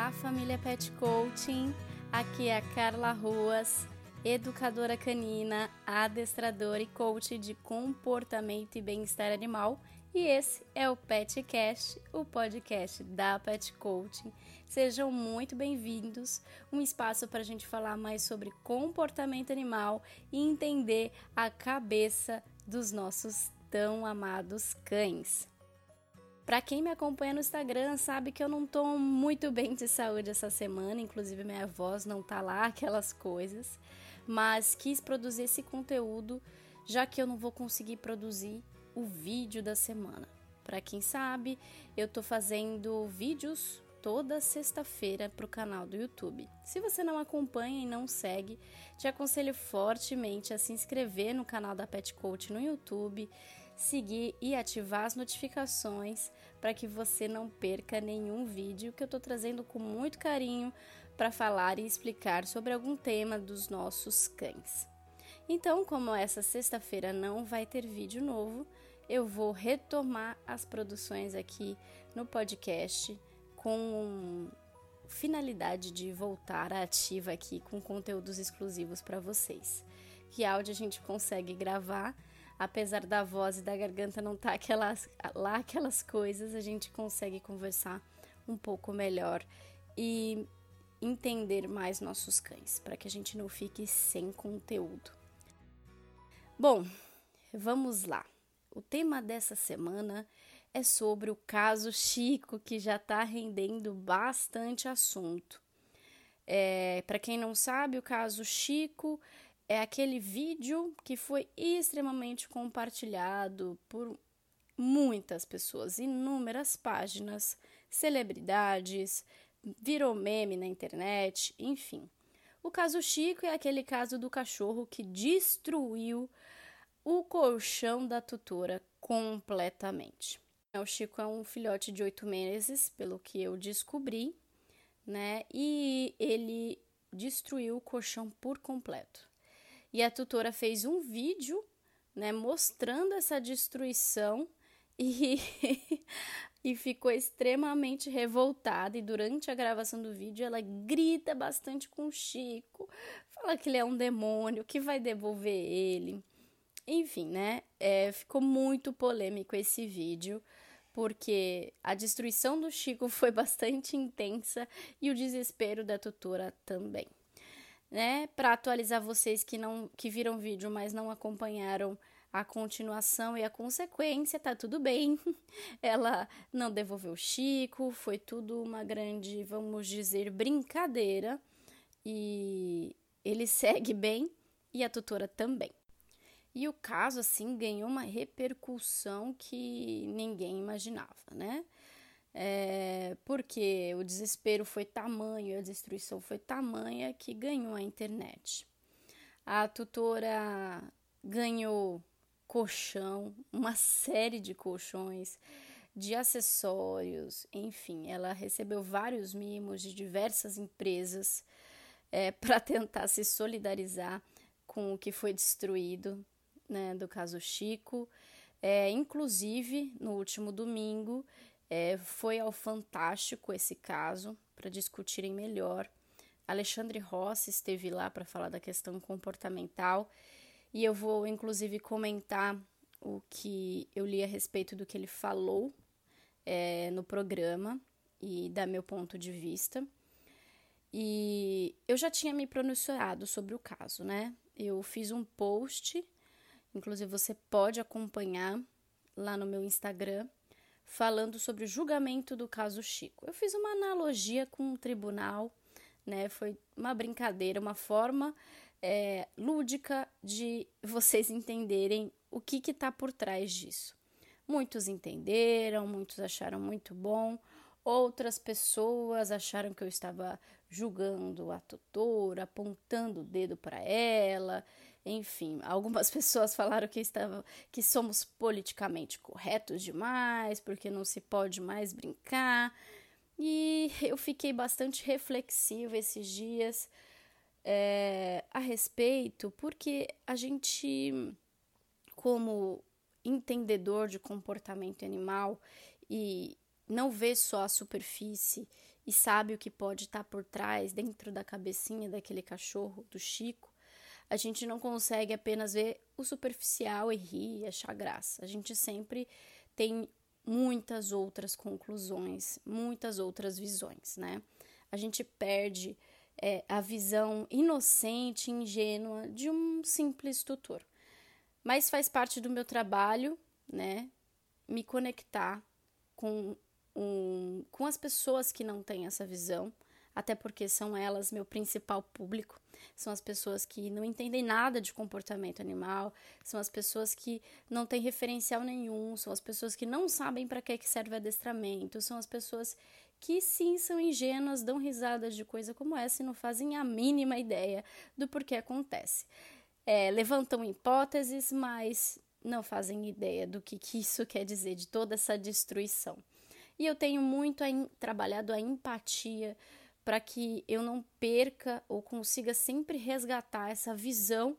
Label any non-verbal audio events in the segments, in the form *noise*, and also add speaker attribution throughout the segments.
Speaker 1: Olá, família Pet Coaching. Aqui é a Carla Ruas, educadora canina, adestradora e coach de comportamento e bem-estar animal. E esse é o PetCast, o podcast da Pet Coaching. Sejam muito bem-vindos. Um espaço para a gente falar mais sobre comportamento animal e entender a cabeça dos nossos tão amados cães. Para quem me acompanha no Instagram, sabe que eu não tô muito bem de saúde essa semana, inclusive minha voz não tá lá, *laughs* aquelas coisas, mas quis produzir esse conteúdo já que eu não vou conseguir produzir o vídeo da semana. Para quem sabe, eu tô fazendo vídeos toda sexta-feira para o canal do YouTube. Se você não acompanha e não segue, te aconselho fortemente a se inscrever no canal da Pet Coach no YouTube, seguir e ativar as notificações para que você não perca nenhum vídeo que eu estou trazendo com muito carinho para falar e explicar sobre algum tema dos nossos cães. Então, como essa sexta-feira não vai ter vídeo novo, eu vou retomar as produções aqui no podcast com finalidade de voltar ativa aqui com conteúdos exclusivos para vocês. Que áudio a gente consegue gravar, apesar da voz e da garganta não estar tá aquelas, lá aquelas coisas, a gente consegue conversar um pouco melhor e entender mais nossos cães, para que a gente não fique sem conteúdo. Bom, vamos lá. O tema dessa semana é sobre o caso Chico, que já está rendendo bastante assunto. É, Para quem não sabe, o caso Chico é aquele vídeo que foi extremamente compartilhado por muitas pessoas, inúmeras páginas, celebridades, virou meme na internet, enfim. O caso Chico é aquele caso do cachorro que destruiu o colchão da tutora completamente. O Chico é um filhote de oito meses, pelo que eu descobri, né? E ele destruiu o colchão por completo. E a tutora fez um vídeo, né, mostrando essa destruição e, *laughs* e ficou extremamente revoltada. E durante a gravação do vídeo, ela grita bastante com o Chico, fala que ele é um demônio, que vai devolver ele. Enfim, né? É, ficou muito polêmico esse vídeo, porque a destruição do Chico *laughs* foi bastante intensa e o desespero da tutora também. Né? Para atualizar vocês que não que viram o vídeo, mas não acompanharam a continuação e a consequência, tá tudo bem. *laughs* Ela não devolveu o Chico, foi tudo uma grande, vamos dizer, brincadeira. E ele *laughs* segue bem e a tutora também. E o caso, assim, ganhou uma repercussão que ninguém imaginava, né? É, porque o desespero foi tamanho, a destruição foi tamanha que ganhou a internet. A tutora ganhou colchão, uma série de colchões, de acessórios, enfim, ela recebeu vários mimos de diversas empresas é, *laughs* para tentar se solidarizar com o que foi destruído né, do caso Chico. É, inclusive, no último domingo, é, foi ao Fantástico esse caso para discutirem melhor. Alexandre Rossi esteve lá para falar da questão comportamental e eu vou, inclusive, comentar o que eu li a respeito do que ele falou é, no programa e dar meu ponto de vista. E eu já tinha me pronunciado sobre o caso, né? Eu fiz um post Inclusive, você pode acompanhar lá no meu Instagram falando sobre o julgamento do caso Chico. Eu fiz uma analogia com um tribunal, né? Foi uma brincadeira, uma forma é, lúdica de *laughs* vocês entenderem o que está por trás disso. Muitos entenderam, muitos acharam muito bom, outras pessoas acharam que eu estava julgando a tutora, apontando o dedo para ela enfim, algumas *laughs* pessoas falaram que, estava, que somos politicamente corretos demais, porque não se pode mais brincar. E eu fiquei bastante reflexiva esses dias é, a respeito, porque a gente, como entendedor de comportamento animal e não vê só a superfície e sabe o que pode estar por trás, dentro da cabecinha daquele cachorro, do Chico, a gente não consegue apenas ver o superficial e rir achar graça. A gente sempre tem muitas outras conclusões, muitas outras visões, né? A gente perde é, a visão inocente, ingênua de um simples tutor. Mas faz parte do meu trabalho, né? Me conectar com, um, com as pessoas que não têm essa visão, até porque são elas meu principal público. São as pessoas que não entendem nada de comportamento animal, são as pessoas que não têm referencial nenhum, são as pessoas que não sabem para que serve adestramento, são as pessoas que sim são ingênuas, dão risadas de coisa como essa e não fazem a mínima ideia do porquê acontece. É, levantam hipóteses, mas não fazem ideia do que, que isso quer dizer, de toda essa destruição. E eu tenho muito a trabalhado a empatia para que eu não perca ou consiga sempre resgatar essa visão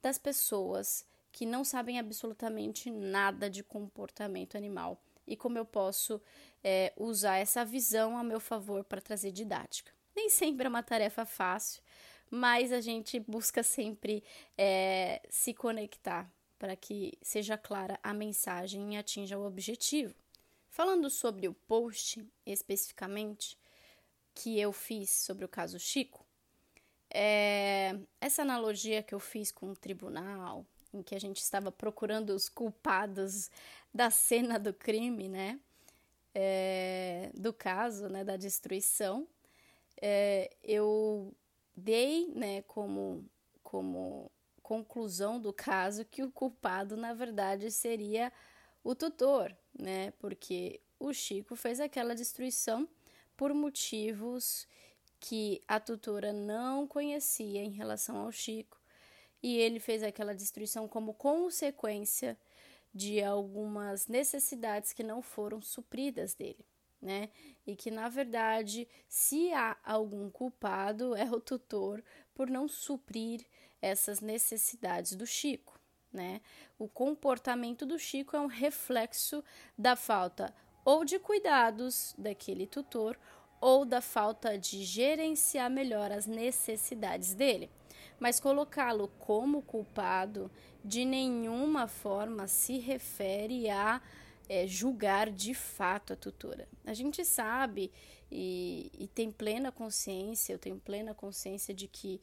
Speaker 1: das pessoas que não sabem absolutamente nada de comportamento animal e como eu posso é, usar essa visão a meu favor para trazer didática. Nem sempre é uma tarefa fácil, mas a gente busca sempre é, se conectar para que seja clara a mensagem e atinja o objetivo. Falando sobre o post especificamente que eu fiz sobre o caso Chico, é, essa analogia que eu fiz com o tribunal, em que a gente estava procurando os culpados da cena do crime, né? É, do caso, né, da destruição, é, eu dei, né, como, como conclusão do caso que o culpado, na verdade, seria o tutor, né? Porque o Chico fez aquela destruição por motivos que a tutora não conhecia em relação ao Chico, e ele fez aquela destruição como consequência de algumas necessidades que não foram supridas dele, né? E que na verdade, se há algum culpado, é o tutor por não suprir essas necessidades do Chico né? O comportamento do Chico é um reflexo da falta ou de cuidados daquele tutor ou da falta de gerenciar melhor as necessidades dele. Mas colocá-lo como culpado de nenhuma forma se refere a é, julgar de fato a tutora. A gente sabe e, e tem plena consciência, eu tenho plena consciência de que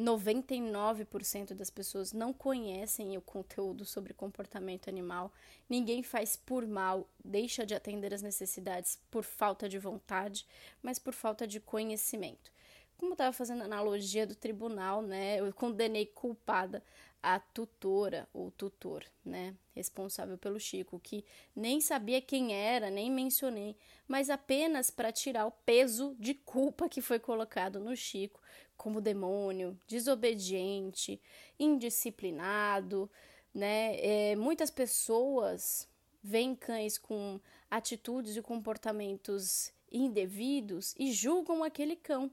Speaker 1: 99% das pessoas não conhecem o conteúdo sobre comportamento animal. Ninguém faz por mal, deixa de atender as necessidades por falta de vontade, mas por falta de conhecimento. Como eu estava fazendo analogia do tribunal, né, eu condenei culpada a tutora ou tutor, né, responsável pelo Chico, que nem sabia quem era, nem mencionei, mas apenas para tirar o peso de culpa que foi colocado no Chico como demônio, desobediente, indisciplinado, né? É, muitas pessoas veem cães com atitudes e comportamentos indevidos e julgam aquele cão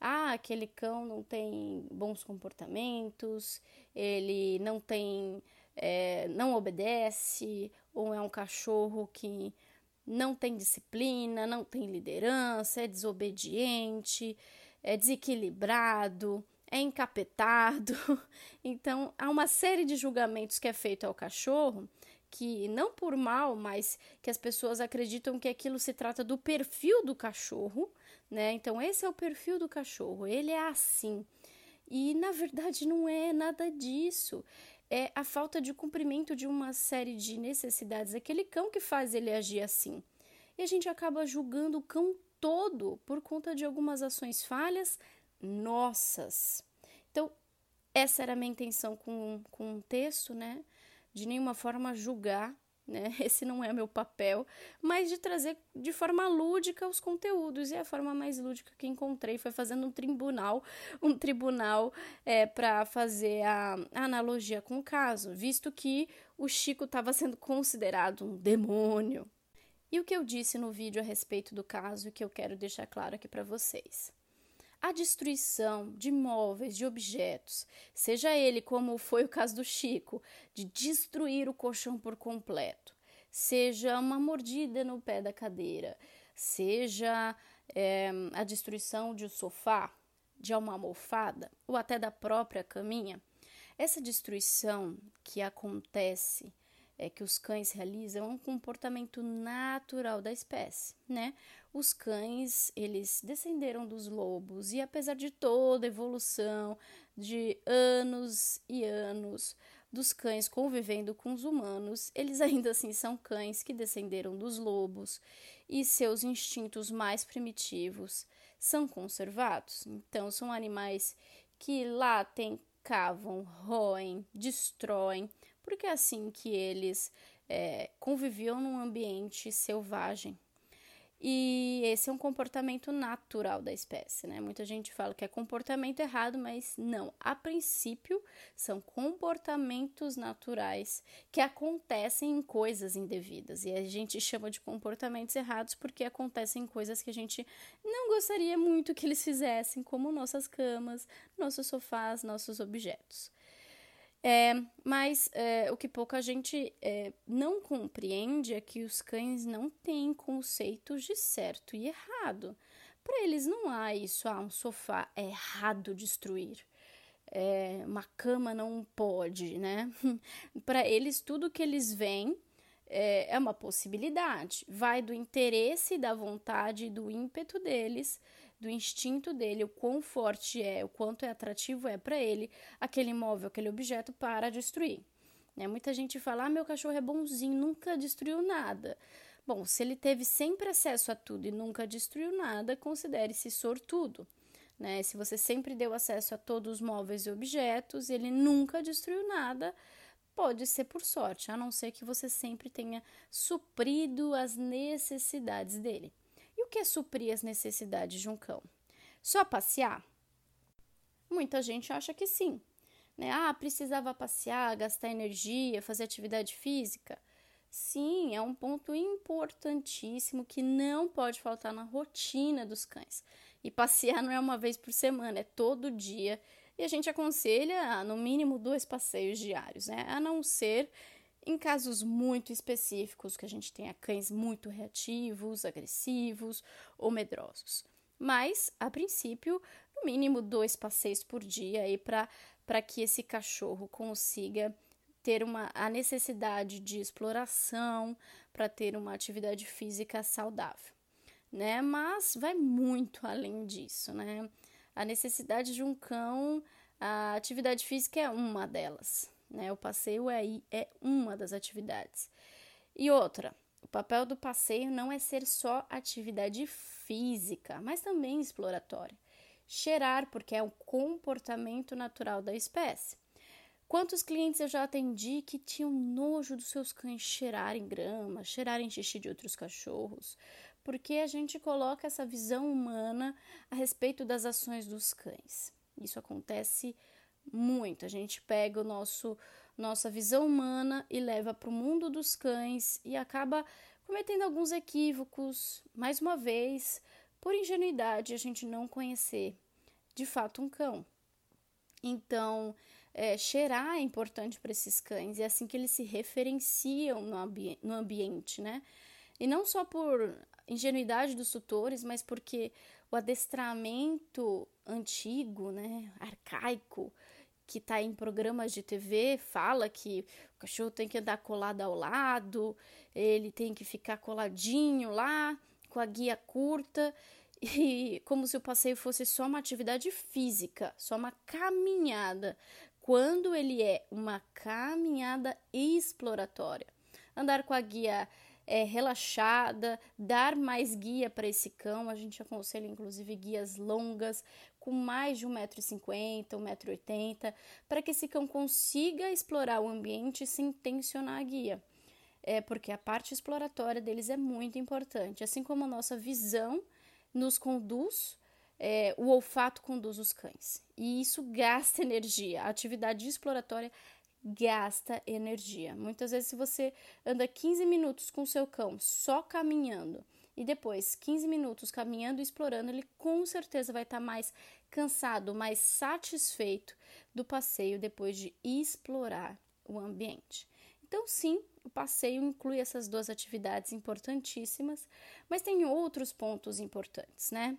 Speaker 1: ah, aquele cão não tem bons comportamentos, ele não tem, é, não obedece, ou é um cachorro que não tem disciplina, não tem liderança, é desobediente, é desequilibrado, é encapetado. *laughs* Então, há uma série de julgamentos que é feito ao cachorro que não por mal, mas que as pessoas acreditam que aquilo se trata do perfil do cachorro, né? Então esse é o perfil do cachorro, ele é assim. E na verdade não é nada disso. É a falta de cumprimento de uma série de necessidades, aquele cão que faz ele agir assim. E a gente acaba julgando o cão todo por conta de algumas ações falhas nossas. Então, essa era a minha intenção com, com o texto, né? de nenhuma forma julgar, né? *laughs* Esse não é meu papel, mas de trazer de forma lúdica os conteúdos. E a forma mais lúdica que encontrei foi fazendo um tribunal, *laughs* um tribunal é, para fazer a, a analogia com o caso, visto que o Chico estava sendo considerado um demônio. E o que eu disse no vídeo a respeito do caso que eu quero deixar claro aqui para vocês a destruição de móveis, de objetos, seja ele como foi o caso do Chico, de destruir o colchão por completo, seja uma mordida no pé da cadeira, seja é, a destruição de um sofá, de uma almofada ou até da própria caminha, essa destruição que acontece, é, que os cães realizam, é um comportamento natural da espécie, né? Os cães, eles descenderam dos lobos e apesar de toda a evolução de anos e anos dos cães convivendo com os humanos, eles *laughs* ainda assim são cães que descenderam dos lobos e seus instintos mais primitivos são conservados. Então, são animais que latem, cavam, roem, destroem, porque é assim que eles é, conviviam num ambiente selvagem. E esse é um comportamento natural da espécie, né? Muita gente fala que é comportamento errado, mas não. A princípio, são comportamentos naturais que acontecem em coisas indevidas. E a gente chama de comportamentos errados porque acontecem coisas que a gente não gostaria muito que eles fizessem, como nossas camas, nossos sofás, nossos objetos. É, mas é, o que pouca gente é, não compreende é que os cães não têm conceitos de certo e errado. Para eles não há isso, ah, um sofá é errado destruir, é, uma cama não pode, né? *laughs* Para eles, tudo que eles veem é, é uma possibilidade, vai do interesse, da vontade e do ímpeto deles do instinto dele, o quão forte é, o quanto é atrativo é para ele aquele imóvel, aquele objeto para destruir. Né? Muita gente fala: ah, meu cachorro é bonzinho, nunca destruiu nada. Bom, se ele teve sempre acesso a tudo e nunca destruiu nada, considere-se sortudo. Né? Se você sempre deu acesso a todos os móveis e objetos e ele nunca destruiu nada, pode ser por sorte, a não ser que você sempre tenha suprido as necessidades dele que é suprir as necessidades de um cão? Só passear? Muita gente acha que sim. Né? Ah, precisava passear, gastar energia, fazer atividade física. Sim, é um ponto importantíssimo que não pode faltar na rotina dos cães. E passear não é uma vez por semana, é todo dia. E a gente aconselha no mínimo dois passeios diários, né? A não ser em casos muito específicos, que a gente tenha cães muito reativos, agressivos ou medrosos. Mas, a princípio, no mínimo dois passeios por dia aí para que esse cachorro consiga ter uma, a necessidade de exploração, para ter uma atividade física saudável, né? Mas vai muito além disso, né? A necessidade de um cão, a atividade física é uma delas, né? O passeio é, é uma das atividades. E outra, o papel do passeio não é ser só atividade física, mas também exploratória. Cheirar, porque é um comportamento natural da espécie. Quantos clientes eu já atendi que tinham nojo dos seus cães cheirarem grama, cheirarem xixi de outros cachorros? Porque a gente coloca essa visão humana a respeito das ações dos cães. Isso acontece muito. A gente pega o nosso nossa visão humana e leva para o mundo dos cães e acaba cometendo alguns equívocos, mais uma vez, por ingenuidade, a gente não conhecer de fato um cão. Então, é, cheirar é importante para esses cães, é assim que eles se referenciam no, ambi no ambiente, né? E não só por ingenuidade dos tutores, mas porque o adestramento antigo, né, arcaico, que está em programas de TV fala que o cachorro tem que andar colado ao lado, ele tem que ficar coladinho lá, com a guia curta, *laughs* e como se o passeio fosse só uma atividade física, só uma caminhada, quando ele é uma caminhada exploratória. Andar com a guia é, relaxada, dar mais guia para esse cão. A gente aconselha, inclusive, guias longas, com mais de 1,50m, 1,80m, para que esse cão consiga explorar o ambiente sem tensionar a guia. É porque a parte exploratória deles é muito importante, assim como a nossa visão nos conduz, é, o olfato conduz os cães. E isso gasta energia. A atividade exploratória gasta energia. Muitas vezes, se você anda 15 minutos com seu cão só caminhando e depois 15 minutos caminhando e explorando, ele com certeza vai estar tá mais cansado, mais satisfeito do passeio depois de explorar o ambiente. Então, sim, o passeio inclui essas duas atividades importantíssimas, mas tem outros pontos importantes, né?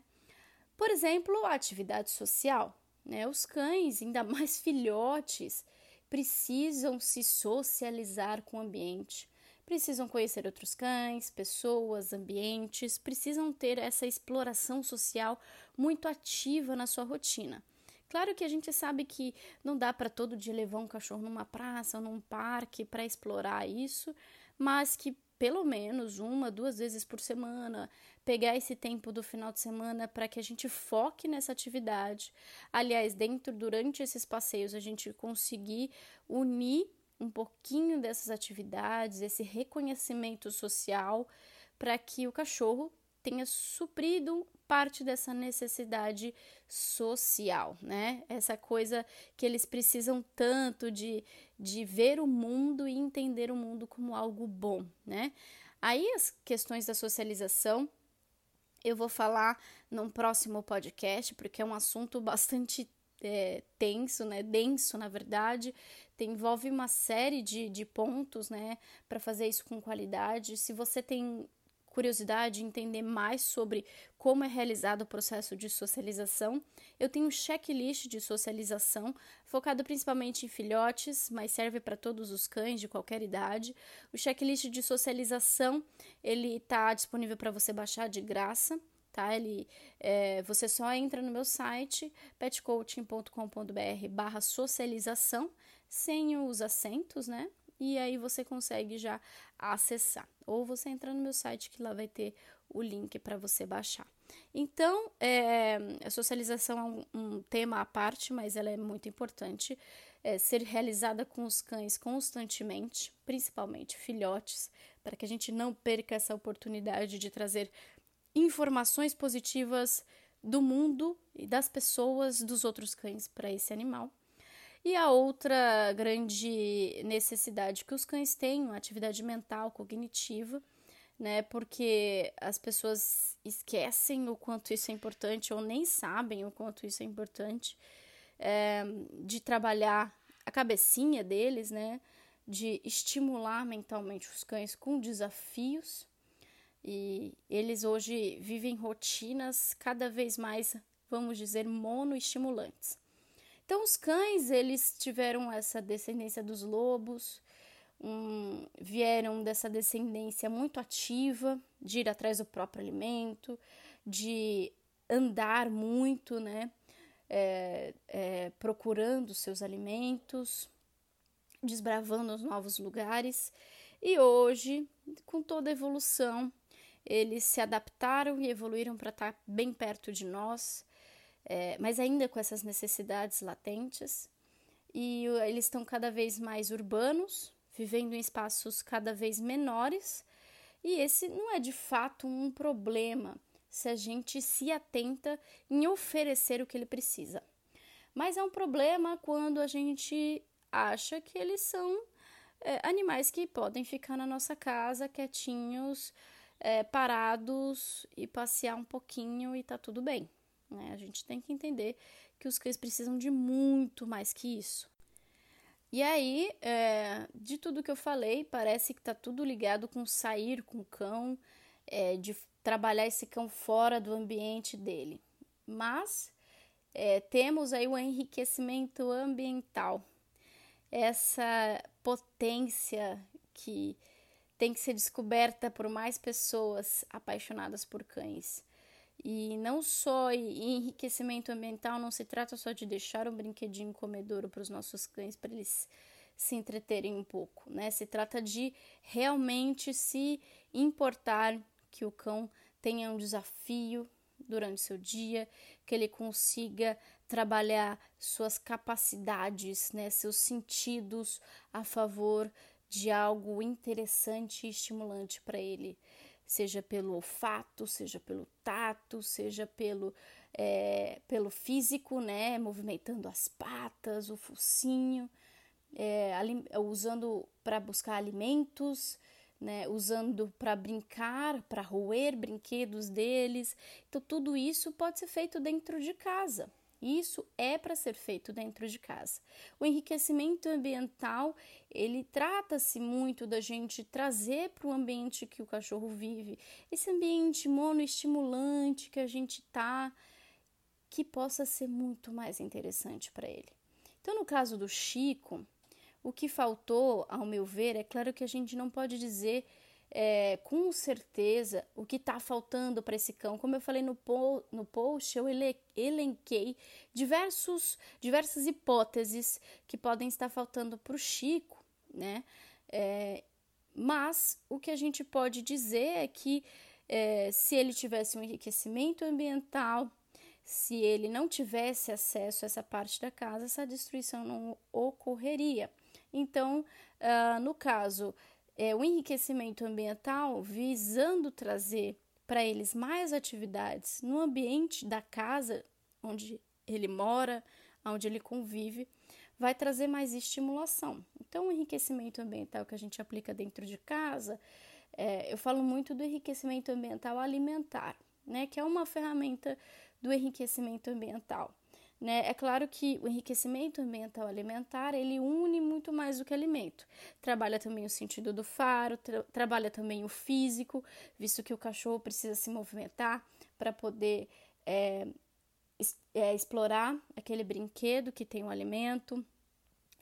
Speaker 1: Por exemplo, a atividade social. Né? Os cães, ainda *laughs* mais filhotes, precisam se socializar com o ambiente, precisam conhecer outros cães, pessoas, ambientes, precisam ter essa exploração social muito ativa na sua rotina. Claro que a gente sabe que não dá para todo dia levar um cachorro numa praça ou num parque para explorar isso, mas que pelo menos uma, duas vezes por semana, pegar esse tempo do final de semana para que a gente foque nessa atividade. Aliás, dentro durante esses passeios a gente conseguir unir um pouquinho dessas atividades, esse reconhecimento social para que o cachorro tenha suprido parte dessa necessidade social, né? Essa coisa que eles precisam tanto de, de ver o mundo e entender o mundo como algo bom, né? Aí as questões da socialização eu vou falar num próximo podcast, porque é um assunto bastante é, tenso, né? Denso, na verdade. Tem, envolve uma série de, de pontos, né? Para fazer isso com qualidade. Se você tem curiosidade de entender mais sobre como é realizado o processo de socialização, eu tenho um checklist de socialização focado principalmente em filhotes, mas serve para todos os cães de qualquer idade. O checklist de socialização ele está disponível para você baixar de graça. Tá? Ele, é, você só entra no meu site petcoaching.com.br/barra socialização sem os acentos, né? e aí você consegue já acessar. Ou você entra no meu site que lá vai ter o link para você baixar. Então, é, a socialização é um, um, tema à parte, mas ela é muito importante. É, ser realizada com os cães constantemente, principalmente filhotes, para que a gente não perca essa oportunidade de trazer informações positivas do mundo e das pessoas dos outros cães para esse animal. E a outra grande necessidade que os cães têm, uma atividade mental, cognitiva, né? Porque as pessoas esquecem o quanto isso é importante ou nem sabem o quanto isso é importante é, de trabalhar a cabecinha deles, né? De estimular mentalmente os cães com desafios. E eles hoje vivem rotinas cada vez mais, vamos dizer, monoestimulantes. Então, os cães, eles tiveram essa descendência dos lobos, um, vieram dessa descendência muito ativa, de ir atrás do próprio alimento, de andar muito, né? É, é, procurando seus alimentos, desbravando os novos lugares. E hoje, com toda a evolução, eles se adaptaram e evoluíram para estar bem perto de nós, é, mas ainda com essas necessidades latentes. E eles estão cada vez mais urbanos, vivendo em espaços cada vez menores, e esse não é de fato um problema se a gente se atenta em oferecer o que ele precisa. Mas é um problema quando a gente acha que eles são é, animais que podem ficar na nossa casa quietinhos, é, parados e passear um pouquinho e tá tudo bem. Né? A gente tem que entender que os cães precisam de muito mais que isso. E aí, é, de tudo que eu falei, parece que tá tudo ligado com sair com o cão, é, de trabalhar esse cão fora do ambiente dele. Mas é, temos aí o enriquecimento ambiental, essa potência que tem que ser descoberta por mais pessoas apaixonadas por cães. E não só enriquecimento ambiental, não se trata só de deixar um brinquedinho comedouro para os nossos cães, para eles se entreterem um pouco, né? Se trata de realmente se importar que o cão tenha um desafio durante seu dia, que ele consiga trabalhar suas capacidades, né, seus sentidos a favor de algo interessante e estimulante para ele seja pelo olfato, seja pelo tato, seja pelo, é, pelo físico, né? Movimentando as patas, o focinho, é, usando para buscar alimentos, né? Usando para brincar, para roer brinquedos deles. Então, tudo isso pode ser feito dentro de casa. Isso é para ser feito dentro de casa. O enriquecimento ambiental, ele trata-se muito da gente trazer para o ambiente que o cachorro vive, esse ambiente monoestimulante que a gente tá, que possa ser muito mais interessante para ele. Então, no caso do Chico, o que faltou, ao meu ver, é claro que a gente não pode dizer é, com certeza o que está faltando para esse cão. Como eu falei no, po no post, eu ele elenquei diversos, diversas hipóteses que podem estar faltando para o Chico, né? É, mas o que a gente pode dizer é que é, se ele tivesse um enriquecimento ambiental, se ele não tivesse acesso a essa parte da casa, essa destruição não ocorreria. Então, uh, no caso, é, o enriquecimento ambiental visando trazer para eles mais atividades no ambiente da casa onde ele mora, onde ele convive, vai trazer mais estimulação. Então, o enriquecimento ambiental que a gente aplica dentro de casa, é, eu falo muito do enriquecimento ambiental alimentar, né, que é uma ferramenta do enriquecimento ambiental. Né? É claro que o enriquecimento ambiental alimentar ele une muito mais do que alimento. Trabalha também o sentido do faro, tra trabalha também o físico, visto que o cachorro precisa se movimentar para poder é, é, explorar aquele brinquedo que tem o alimento.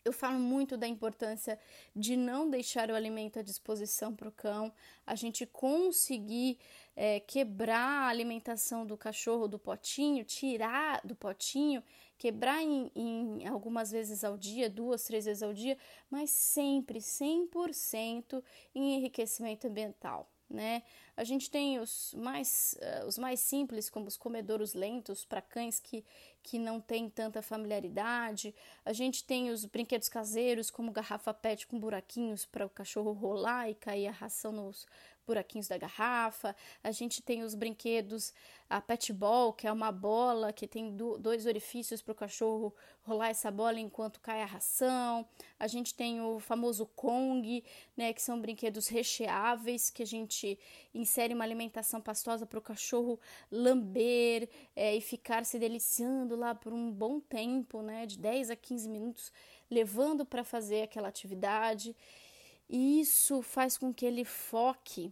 Speaker 1: Eu falo muito da importância de não deixar o alimento à disposição para o cão, a gente conseguir é, quebrar a alimentação do cachorro do potinho, tirar do potinho, quebrar em, em, algumas vezes ao dia, duas, três vezes ao dia, mas sempre 100% em enriquecimento ambiental né? A gente tem os mais, uh, os mais simples, como os comedouros lentos para cães que, que não têm tanta familiaridade. A gente tem os brinquedos caseiros, como garrafa PET com buraquinhos para o cachorro rolar e cair a ração nos buraquinhos da garrafa. A gente tem os brinquedos, a pet ball, que é uma bola que tem dois orifícios para o cachorro rolar essa bola enquanto cai a ração. A gente tem o famoso Kong, né, que são brinquedos recheáveis que a gente insere uma alimentação pastosa para o cachorro lamber é, e ficar se deliciando lá por um bom tempo, né, de 10 a 15 minutos, levando para fazer aquela atividade. E isso faz com que ele foque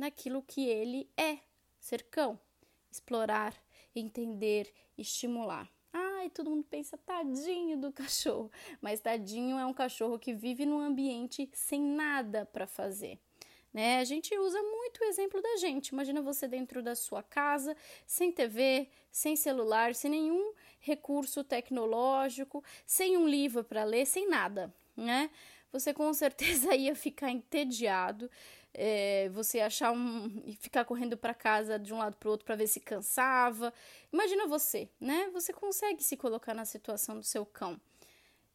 Speaker 1: naquilo que ele é, ser cão, explorar, entender, estimular. E todo mundo pensa tadinho do cachorro, mas tadinho é um cachorro que vive num ambiente sem nada para fazer. Né? A gente usa muito o exemplo da gente. Imagina você dentro da sua casa, sem TV, sem celular, sem nenhum recurso tecnológico, sem um livro para ler, sem nada, né? Você com certeza *laughs* ia ficar entediado, é, você achar um e ficar correndo para casa de um lado para o outro para ver se cansava. Imagina você, né? Você consegue se colocar na situação do seu cão.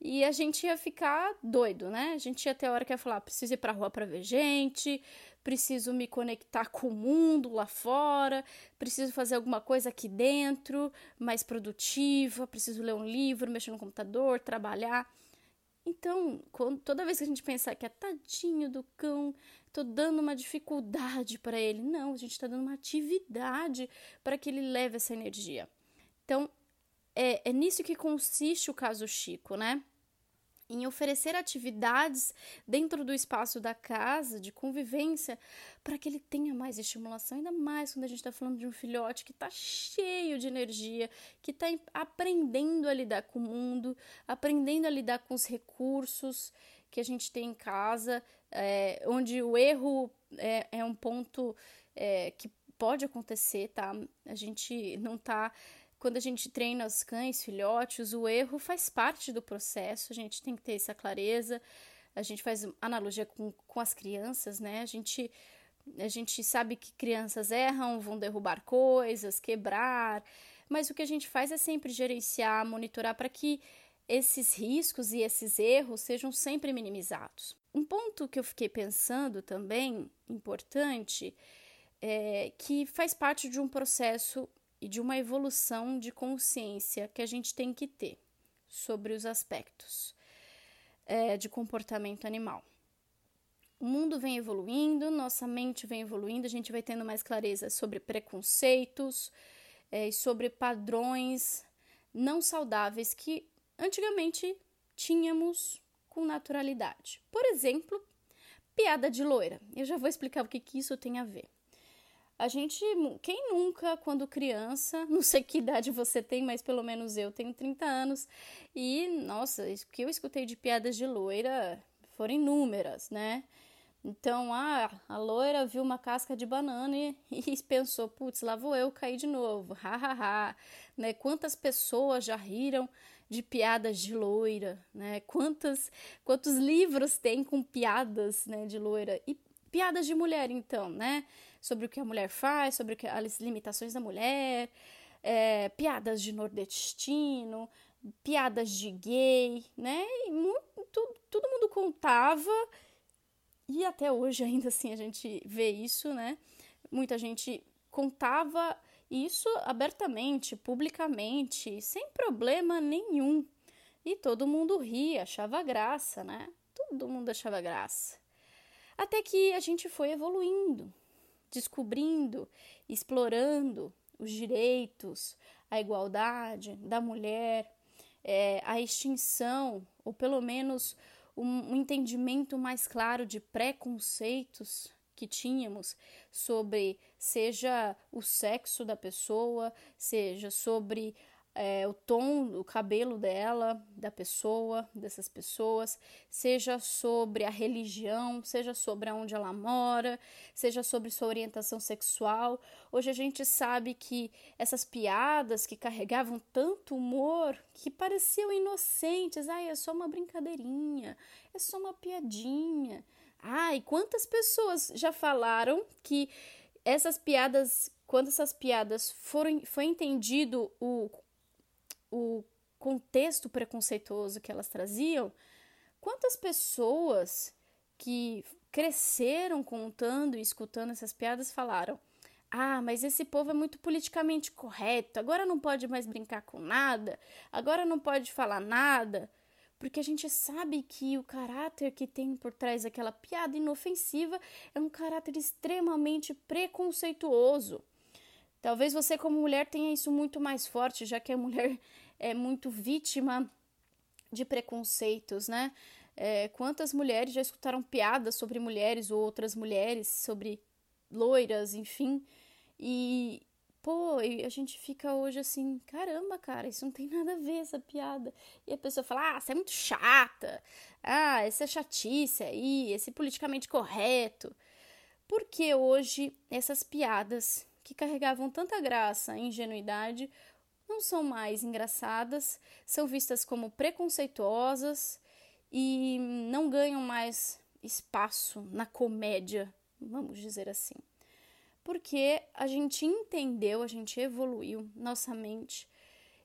Speaker 1: E a gente ia ficar doido, né? A gente ia ter a hora que ia falar: preciso ir pra rua para ver gente, preciso me conectar com o mundo lá fora, preciso fazer alguma coisa aqui dentro, mais produtiva, preciso ler um livro, mexer no computador, trabalhar. Então, quando, toda vez que a gente pensar que é tadinho do cão, tô dando uma dificuldade para ele. Não, a gente está dando uma atividade para que ele leve essa energia. Então, é, é nisso que consiste o caso Chico, né? Em oferecer atividades dentro do espaço da casa, de convivência, para que ele tenha mais estimulação, ainda mais quando a gente está falando de um filhote que está cheio de energia, que está aprendendo a lidar com o mundo, aprendendo a lidar com os recursos que a gente tem em casa, é, onde o erro é, é um ponto é, que pode acontecer, tá? A gente não está quando a gente treina os cães, filhotes, o erro faz parte do processo, a gente tem que ter essa clareza. A gente faz analogia com, com as crianças, né? A gente, a gente sabe que crianças erram, vão derrubar coisas, quebrar, mas o que a gente faz é sempre gerenciar, monitorar para que esses riscos e esses erros sejam sempre minimizados. Um ponto que eu fiquei pensando também, importante, é que faz parte de um processo e de uma evolução de consciência que a gente tem que ter sobre os aspectos é, de comportamento animal. O mundo vem evoluindo, nossa mente vem evoluindo, a gente vai tendo mais clareza sobre preconceitos é, e sobre padrões não saudáveis que antigamente tínhamos com naturalidade. Por exemplo, piada de loira. Eu já vou explicar o que, que isso tem a ver. A gente, quem nunca, quando criança, *laughs* não sei que idade você tem, mas pelo menos eu tenho 30 anos, e nossa, o que eu escutei de piadas de loira foram inúmeras, né? Então, ah, a loira viu uma casca de banana e, *laughs* e pensou, putz, lá vou eu cair de novo, hahaha, né? Quantas pessoas já riram de piadas de loira, né? Quantas, quantos livros tem com piadas, né, de loira e piadas de mulher, então, né? Sobre o que a mulher faz, sobre as limitações da mulher, é, piadas de nordestino, piadas de gay, né? E muito, todo mundo contava e até hoje *laughs* ainda assim a gente vê isso, né? Muita gente contava isso abertamente, publicamente, sem problema nenhum. E todo mundo ria, achava graça, né? Todo mundo achava graça. Até que a gente foi evoluindo, descobrindo, explorando os direitos, a igualdade da mulher, é, a extinção, ou pelo menos um, um entendimento mais claro de preconceitos que tínhamos sobre seja o sexo da pessoa, seja sobre é, o tom do cabelo dela, da pessoa, dessas pessoas, seja sobre a religião, seja sobre onde ela mora, seja sobre sua orientação sexual. Hoje a gente sabe que essas piadas que carregavam tanto humor, que pareciam inocentes, ai, é só uma brincadeirinha, é só uma piadinha. Ai, quantas pessoas já falaram que essas piadas, quando essas piadas foram, foi entendido o o contexto preconceituoso que elas traziam, quantas pessoas que cresceram contando e escutando essas piadas falaram: Ah, mas esse povo é muito politicamente correto, agora não pode mais brincar com nada, agora não pode falar nada. Porque a gente sabe que o caráter que tem por trás daquela piada inofensiva é um caráter extremamente preconceituoso. Talvez você, como mulher, tenha isso muito mais forte, já que a mulher é muito vítima de preconceitos, né? É, quantas mulheres já escutaram piadas sobre mulheres ou outras mulheres, sobre loiras, enfim. E, pô, a gente fica hoje assim, caramba, cara, isso não tem nada a ver, essa piada. E a pessoa fala, ah, você é muito chata. Ah, essa é chatice aí, esse politicamente correto. Porque hoje essas piadas que carregavam tanta graça e ingenuidade não são mais engraçadas, são vistas como preconceituosas e não ganham mais espaço na comédia, vamos dizer assim. Porque a gente entendeu, a gente evoluiu nossa mente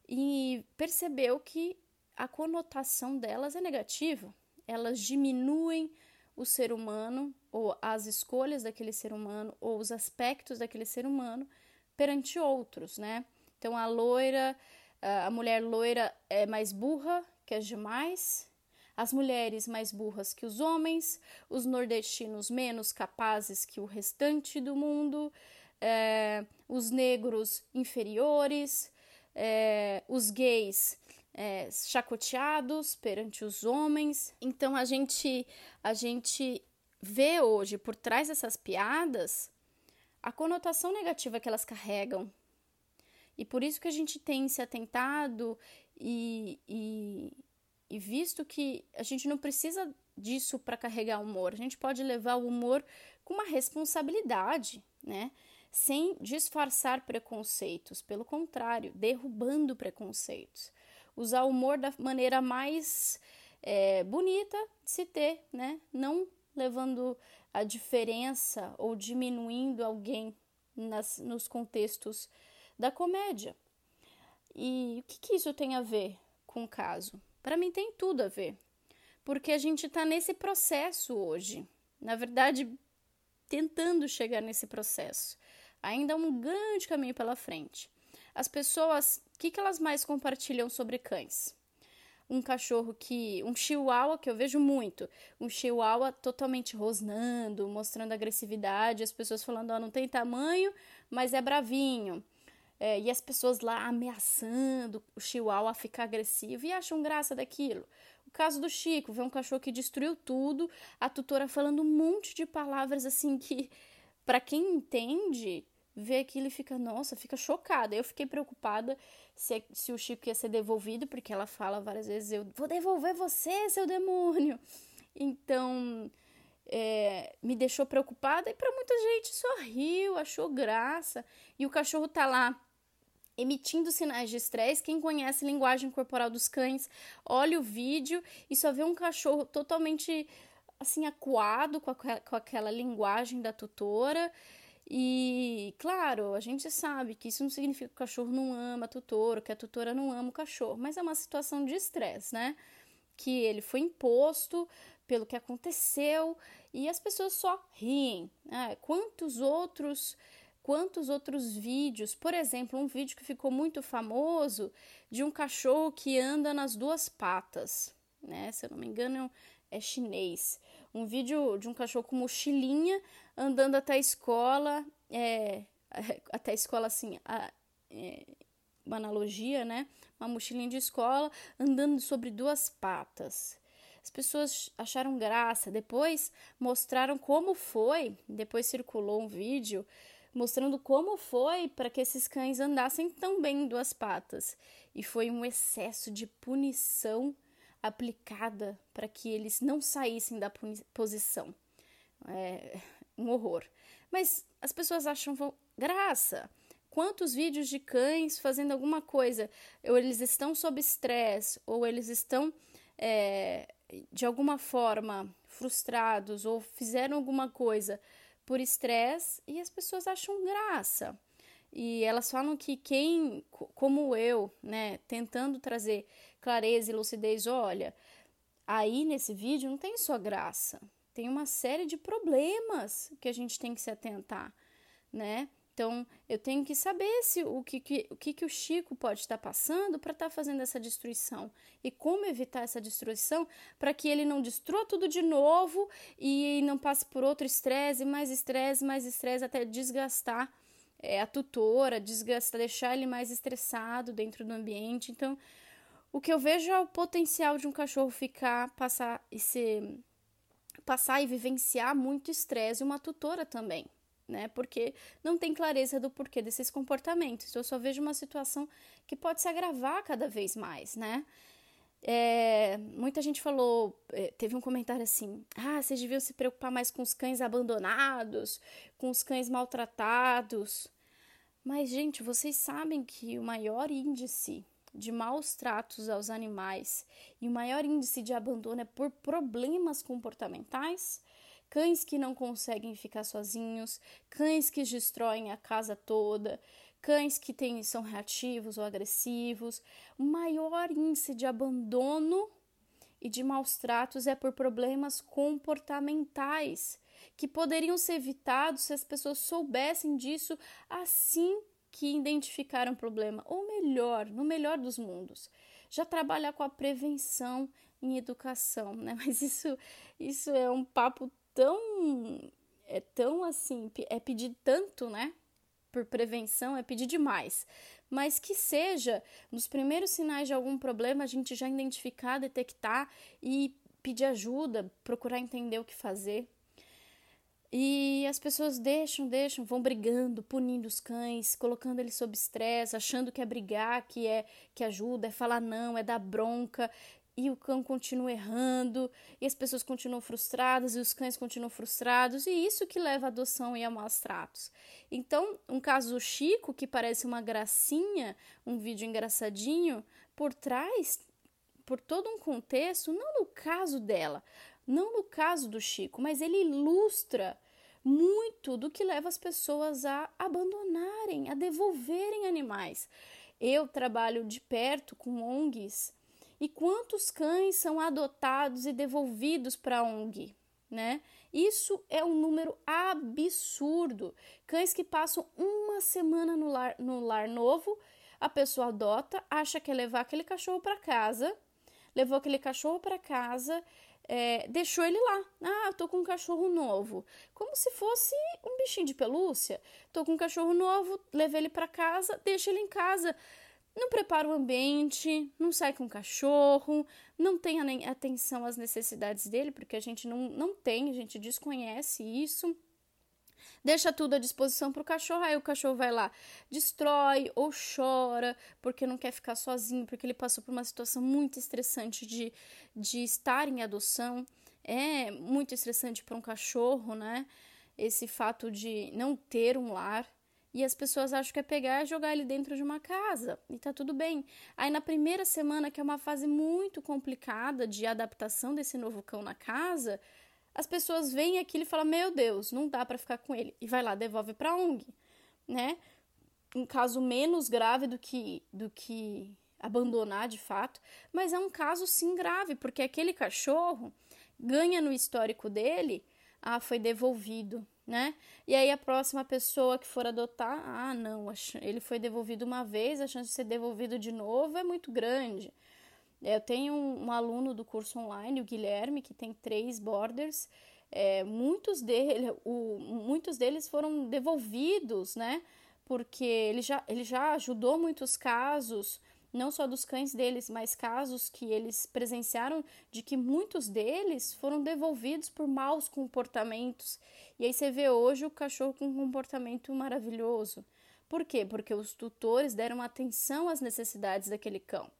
Speaker 1: e percebeu que a conotação delas é negativa. Elas diminuem o ser humano, ou as escolhas daquele ser humano, ou os aspectos daquele ser humano perante outros, né? Então a loira, a mulher loira é mais burra que as demais, as mulheres mais burras que os homens, os nordestinos menos capazes que o restante do mundo, é, os negros inferiores, é, os gays é, chacoteados perante os homens. Então a gente a gente vê hoje por trás dessas piadas a conotação negativa que elas carregam. E por isso que a gente tem se atentado e, e, e visto que a gente não precisa disso para carregar humor. A gente pode levar o humor com uma responsabilidade, né? Sem disfarçar preconceitos, pelo contrário, derrubando preconceitos usar o humor da maneira mais é, bonita de se ter, né? Não levando a diferença ou diminuindo alguém nas, nos contextos da comédia. E o que, que isso tem a ver com o caso? Para mim tem tudo a ver, porque a gente está nesse processo hoje. Na verdade, tentando chegar nesse processo. Ainda há um grande caminho pela frente. As pessoas que, que elas mais compartilham sobre cães? Um cachorro que. Um chihuahua, que eu vejo muito. Um chihuahua totalmente rosnando, mostrando agressividade, as pessoas falando, ó, oh, não tem tamanho, mas é bravinho. É, e as pessoas lá ameaçando o chihuahua a ficar agressivo e acham graça daquilo. O caso do Chico, vê um cachorro que destruiu tudo, a tutora falando um monte de palavras assim que, para quem entende, vê aquilo e fica, nossa, fica chocada. Eu fiquei preocupada se, se o Chico ia ser devolvido, porque ela fala várias vezes: eu vou devolver você, seu demônio. Então, é, me deixou preocupada e para muita gente sorriu, achou graça. E o cachorro tá lá emitindo sinais de estresse. Quem conhece linguagem corporal dos cães, olha o vídeo e só vê um cachorro totalmente assim acuado com, a, com aquela linguagem da tutora. E, claro, a gente sabe que isso não significa que o cachorro não ama a tutora, que a tutora não ama o cachorro, mas é uma situação de estresse, né? Que ele foi imposto pelo que aconteceu e as pessoas só riem. Né? Quantos outros quantos outros vídeos, por exemplo, um vídeo que ficou muito famoso de um cachorro que anda nas duas patas, né? Se eu não me engano, é chinês. Um vídeo de um cachorro com mochilinha andando até a escola, é, *laughs* até a escola assim, a, é, uma analogia, né? Uma mochilinha de escola andando sobre duas patas. As pessoas acharam graça, depois mostraram como foi, depois circulou um vídeo mostrando como foi para que esses cães andassem tão bem em duas patas. E foi um excesso de punição aplicada para que eles não saíssem da posição. É um horror. Mas as pessoas acham graça. Quantos vídeos de cães fazendo alguma coisa, ou eles estão sob estresse, ou eles estão é, de alguma forma frustrados, ou fizeram alguma coisa por estresse e as pessoas acham graça. E elas falam que quem, como eu, né, tentando trazer clareza e lucidez, olha, aí nesse vídeo não tem só graça, tem uma série de problemas que a gente tem que se atentar, né? Então, eu tenho que saber se o que, que o, que, que o Chico pode estar passando para estar tá fazendo essa destruição e como evitar essa destruição para que ele não destrua tudo de novo e não passe por outro estresse, mais estresse, mais estresse, até desgastar é, a tutora, desgastar, deixar ele mais estressado dentro do ambiente. Então, o que eu vejo é o potencial de um cachorro ficar, passar e ser, passar e vivenciar muito estresse, e uma tutora também né? Porque não tem clareza do porquê desses comportamentos. Eu só vejo uma situação que pode se agravar cada vez mais, né? É, muita gente falou, é, teve um comentário assim: ah, vocês deviam se preocupar mais com os cães abandonados, com os cães maltratados. Mas, gente, vocês sabem que o maior índice de maus tratos aos animais e o maior índice de abandono é por problemas comportamentais? Cães que não conseguem ficar sozinhos, cães que destroem a casa toda, cães que têm, são reativos ou agressivos. O maior índice de abandono e de maus tratos é por problemas comportamentais que poderiam ser evitados se as pessoas soubessem disso assim que identificaram o problema, ou melhor, no melhor dos mundos, já trabalhar com a prevenção em educação, né? *laughs* Mas isso, isso é um papo tão é tão assim, é pedir tanto, né? Por prevenção, é pedir demais. Mas que seja nos primeiros sinais de algum problema a gente já identificar, detectar e pedir ajuda, procurar entender o que fazer. E as pessoas deixam, deixam, vão brigando, punindo os cães, colocando eles sob estresse, achando que é brigar, que é que ajuda, é falar não, é dar bronca, e o cão continua errando, e as pessoas continuam frustradas, e os cães continuam frustrados, e isso que leva à adoção e a maus tratos. Então, um caso do Chico, que parece uma gracinha, um vídeo engraçadinho, por trás, por todo um contexto, não no caso dela, não no caso do Chico, mas ele ilustra muito do que leva as pessoas a abandonarem, a devolverem animais. Eu trabalho de perto com ONGs e quantos cães são adotados e devolvidos para a ONG? Né? Isso é um número absurdo. Cães que passam uma semana no lar, no lar novo, a pessoa adota, acha que é levar aquele cachorro para casa, levou aquele cachorro para casa, é, deixou ele lá. Ah, tô com um cachorro novo. Como se fosse um bichinho de pelúcia. Tô com um cachorro novo, levei ele para casa, deixa ele em casa. Não prepara o ambiente, não sai com o cachorro, não tem atenção às necessidades dele, porque a gente não, não tem, a gente desconhece isso deixa tudo à disposição para o cachorro, aí o cachorro vai lá, destrói ou chora porque não quer ficar sozinho, porque ele passou por uma situação muito estressante de, de estar em adoção. É muito estressante para um cachorro, né? Esse fato de não ter um lar. E as pessoas acham que é pegar e jogar ele dentro de uma casa. E tá tudo bem. Aí na primeira semana, que é uma fase muito complicada de adaptação desse novo cão na casa, as pessoas veem aquilo e falam: Meu Deus, não dá para ficar com ele. E vai lá, devolve para ONG, né? Um caso menos grave do que, do que abandonar de fato, mas é um caso sim grave, porque aquele cachorro ganha no histórico dele, ah, foi devolvido, né? E aí a próxima pessoa que for adotar, ah, não, ele foi devolvido uma vez, a chance de ser devolvido de novo é muito grande. Eu tenho um, um aluno do curso online, o Guilherme, que tem três borders. É, muitos, dele, o, muitos deles foram devolvidos, né? Porque ele já, ele já ajudou muitos casos, não só dos cães deles, mas casos que eles presenciaram de que muitos deles foram devolvidos por maus comportamentos. E aí você vê hoje o cachorro com um comportamento maravilhoso. Por quê? Porque os tutores deram atenção às necessidades daquele cão.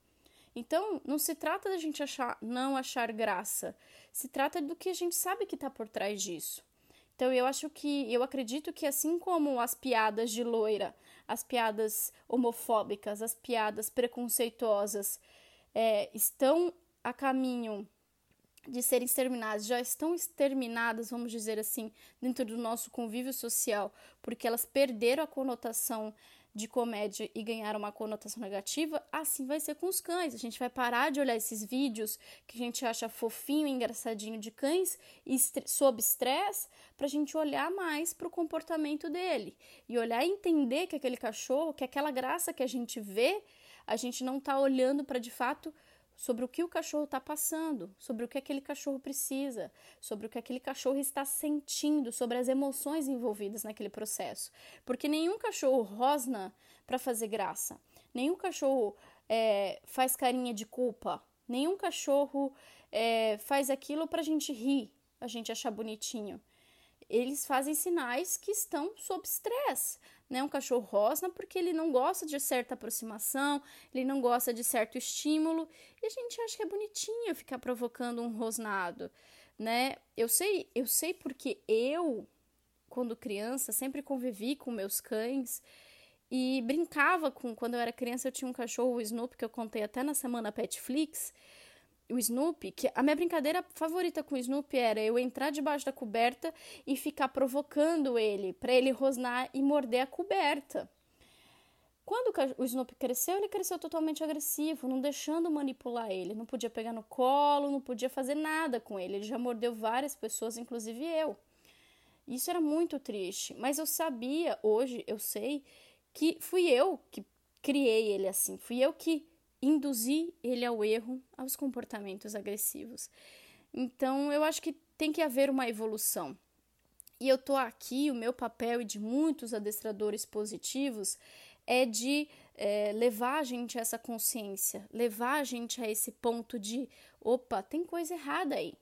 Speaker 1: Então, não se trata da gente achar, não achar graça, se trata do que a gente sabe que está por trás disso. Então, eu acho que, eu acredito que assim como as piadas de loira, as piadas homofóbicas, as piadas preconceituosas é, estão a caminho de serem exterminadas, já estão exterminadas, vamos dizer assim, dentro do nosso convívio social, porque elas perderam a conotação de comédia e ganhar uma conotação negativa, assim vai ser com os cães. A gente vai parar de olhar esses vídeos que a gente acha fofinho e engraçadinho de cães sob estresse para a gente olhar mais para o comportamento dele e olhar e entender que aquele cachorro, que aquela graça que a gente vê, a gente não está olhando para de fato sobre o que o cachorro está passando, sobre o que aquele cachorro precisa, sobre o que aquele cachorro está sentindo, sobre as emoções envolvidas naquele processo. Porque nenhum cachorro rosna para fazer graça, nenhum cachorro é, faz carinha de culpa, nenhum cachorro é, faz aquilo para a gente rir, a gente achar bonitinho. Eles fazem sinais que estão sob estresse né? Um cachorro rosna porque ele não gosta de certa aproximação, ele não gosta de certo estímulo, e a gente acha que é bonitinho ficar provocando um rosnado, né? Eu sei, eu sei porque eu, quando criança, sempre convivi com meus cães e brincava com, quando eu era criança, eu tinha um cachorro, o Snoopy, que eu contei até na semana Petflix, o Snoopy, que a minha brincadeira favorita com o Snoopy era eu entrar debaixo da coberta e ficar provocando ele, para ele rosnar e morder a coberta. Quando o Snoopy cresceu, ele cresceu totalmente agressivo, não deixando manipular ele, não podia pegar no colo, não podia fazer nada com ele. Ele já mordeu várias pessoas, inclusive eu. Isso era muito triste, mas eu sabia, hoje eu sei, que fui eu que criei ele assim, fui eu que induzir ele ao erro, aos comportamentos agressivos. Então, eu acho que tem que haver uma evolução. E eu tô aqui, o meu papel e de muitos adestradores positivos é de é, levar a gente a essa consciência, levar a gente a esse ponto de: opa, tem coisa errada aí.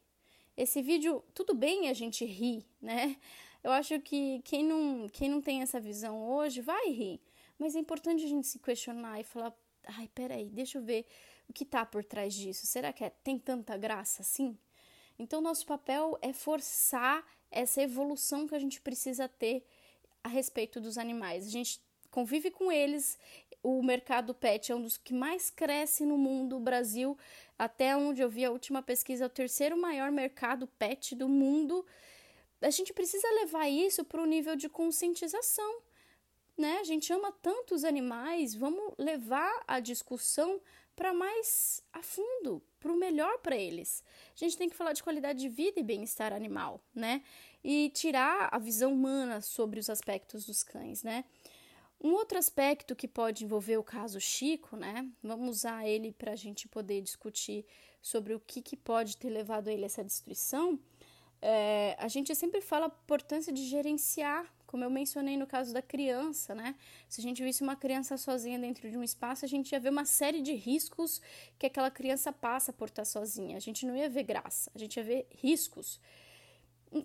Speaker 1: Esse vídeo, tudo bem a gente rir, né? Eu acho que quem não, quem não tem essa visão hoje vai rir, mas é importante a gente se questionar e falar: ai, peraí, deixa eu ver o que tá por trás disso. Será que é, tem tanta graça assim? Então, nosso papel é forçar essa evolução que a gente precisa ter a respeito dos animais. A gente convive com eles, o mercado pet é um dos que mais cresce no mundo. O Brasil, até onde eu vi a última pesquisa, é o terceiro maior mercado pet do mundo. A gente precisa levar isso para o nível de conscientização né? A gente ama tanto os animais, vamos levar a discussão para mais a fundo, para o melhor para eles. A gente tem que falar de qualidade de vida e bem-estar animal, né? E tirar a visão humana sobre os aspectos dos cães, né? Um outro aspecto que pode envolver o caso Chico, né? Vamos usar ele para a gente poder discutir sobre o que, que pode ter levado ele a essa destruição. É, a gente sempre fala a importância de gerenciar, como eu mencionei no caso da criança, né? Se a gente visse uma criança sozinha dentro de um espaço, a gente ia ver uma série de riscos que aquela criança passa por estar sozinha. A gente não ia ver graça, a gente ia ver riscos.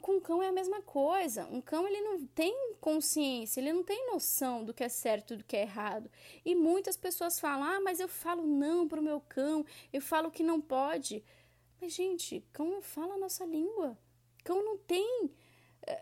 Speaker 1: Com um cão é a mesma coisa. Um cão ele não tem consciência, ele não tem noção do que é certo do que é errado. E muitas pessoas falam: "Ah, mas eu falo não pro meu cão, eu falo que não pode". Mas gente, cão não fala a nossa língua. Cão não tem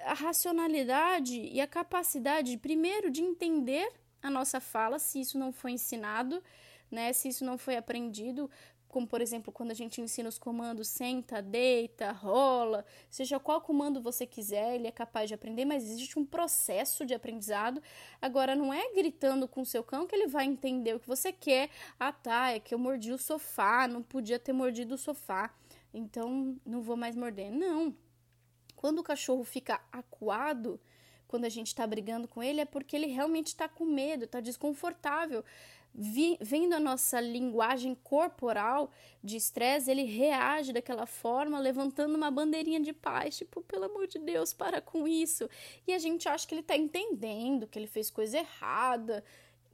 Speaker 1: a racionalidade e a capacidade, primeiro, de entender a nossa fala, se isso não foi ensinado, né? Se isso não foi aprendido, como por exemplo, quando a gente ensina os comandos senta, deita, rola, seja qual comando você quiser, ele é capaz de aprender, mas existe um processo de aprendizado. Agora, não é gritando com o seu cão que ele vai entender o que você quer. Ah, tá, é que eu mordi o sofá, não podia ter mordido o sofá, então não vou mais morder. Não. Quando o cachorro fica acuado, quando a gente está brigando com ele, é porque ele realmente está com medo, está desconfortável vi, vendo a nossa linguagem corporal de estresse, ele reage daquela forma, levantando uma bandeirinha de paz, tipo, pelo amor de Deus, para com isso. E a gente acha que ele está entendendo, que ele fez coisa errada,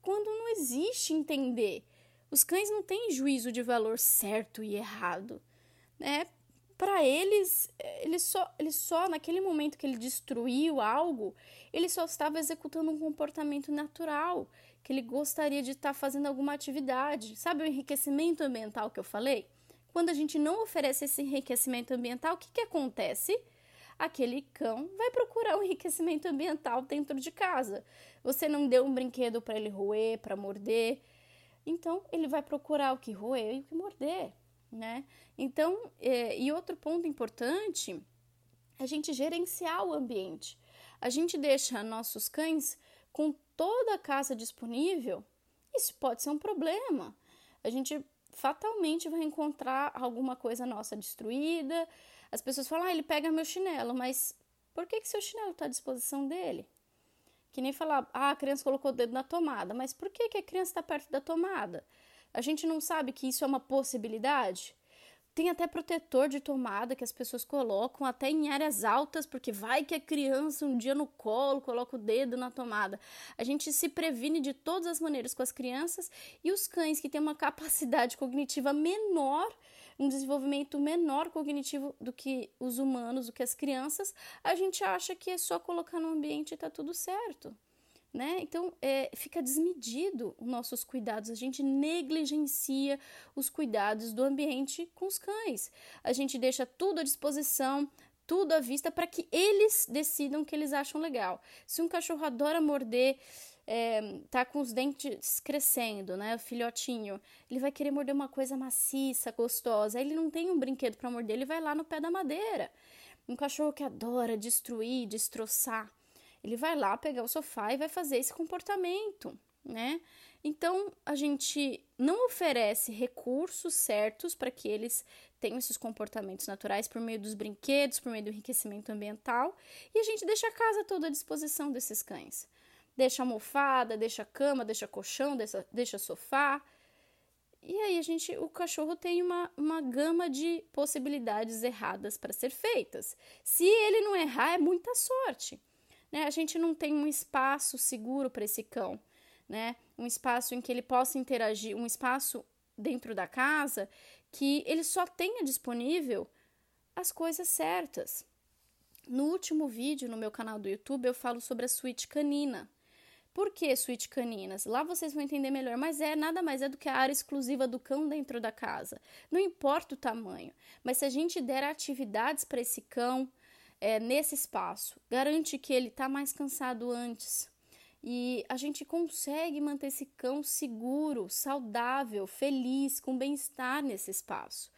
Speaker 1: quando não existe entender. Os cães não têm juízo de valor certo e errado, né? Para eles, ele só, ele só naquele momento que ele destruiu algo, ele só estava executando um comportamento natural que ele gostaria de estar tá fazendo alguma atividade. Sabe o enriquecimento ambiental que eu falei? Quando a gente não oferece esse enriquecimento ambiental, o que, que acontece? Aquele cão vai procurar um enriquecimento ambiental dentro de casa. Você não deu um brinquedo para ele roer, para morder. Então, ele vai procurar o que roer e o que morder, né? Então, é, e outro ponto importante é a gente gerenciar o ambiente. A gente deixa nossos cães com toda a casa disponível, isso pode ser um problema. A gente fatalmente vai encontrar alguma coisa nossa destruída. As pessoas falam, ah, ele pega meu chinelo, mas por que, que seu chinelo está à disposição dele? Que nem falar, ah, a criança colocou o dedo na tomada, mas por que, que a criança está perto da tomada? A gente não sabe que isso é uma possibilidade? Tem até protetor de tomada que as pessoas colocam até em áreas altas, porque vai que a criança um dia no colo coloca o dedo na tomada. A gente se previne de todas as maneiras com as crianças e os cães que têm uma capacidade cognitiva menor, um desenvolvimento menor cognitivo do que os humanos, do que as crianças, a gente acha que é só colocar no ambiente e tá tudo certo né? Então é, fica desmedido os nossos cuidados, a gente negligencia os cuidados do ambiente com os cães. A gente deixa tudo à disposição, tudo à vista para que eles decidam o que eles acham legal. Se um cachorro adora morder, é, tá com os dentes crescendo, né, o filhotinho, ele vai querer morder uma coisa maciça, gostosa. Aí ele não tem um brinquedo para morder, ele vai lá no pé da madeira. Um cachorro que adora destruir, destroçar, ele vai lá pegar o sofá e vai fazer esse comportamento, né? Então a gente não oferece recursos certos para que eles tenham esses comportamentos naturais por meio dos brinquedos, por meio do enriquecimento ambiental, e a gente deixa a casa toda à disposição desses cães. Deixa almofada, deixa cama, deixa colchão, deixa, deixa sofá. E aí a gente, o cachorro tem uma, uma gama de possibilidades erradas para ser feitas. Se ele não errar, é muita sorte né? A gente não tem um espaço seguro para esse cão, né? Um espaço em que ele possa interagir, um espaço dentro da casa que ele só tenha disponível as coisas certas. No último vídeo no meu canal do YouTube eu falo sobre a suíte canina. Por que suíte caninas? Lá vocês vão entender melhor, mas é nada mais é do que a área exclusiva do cão dentro da casa. Não importa o tamanho, mas se a gente der atividades para esse cão, é, nesse espaço, garante que ele está mais cansado antes. E a gente consegue manter esse cão seguro, saudável, feliz, com bem-estar nesse espaço.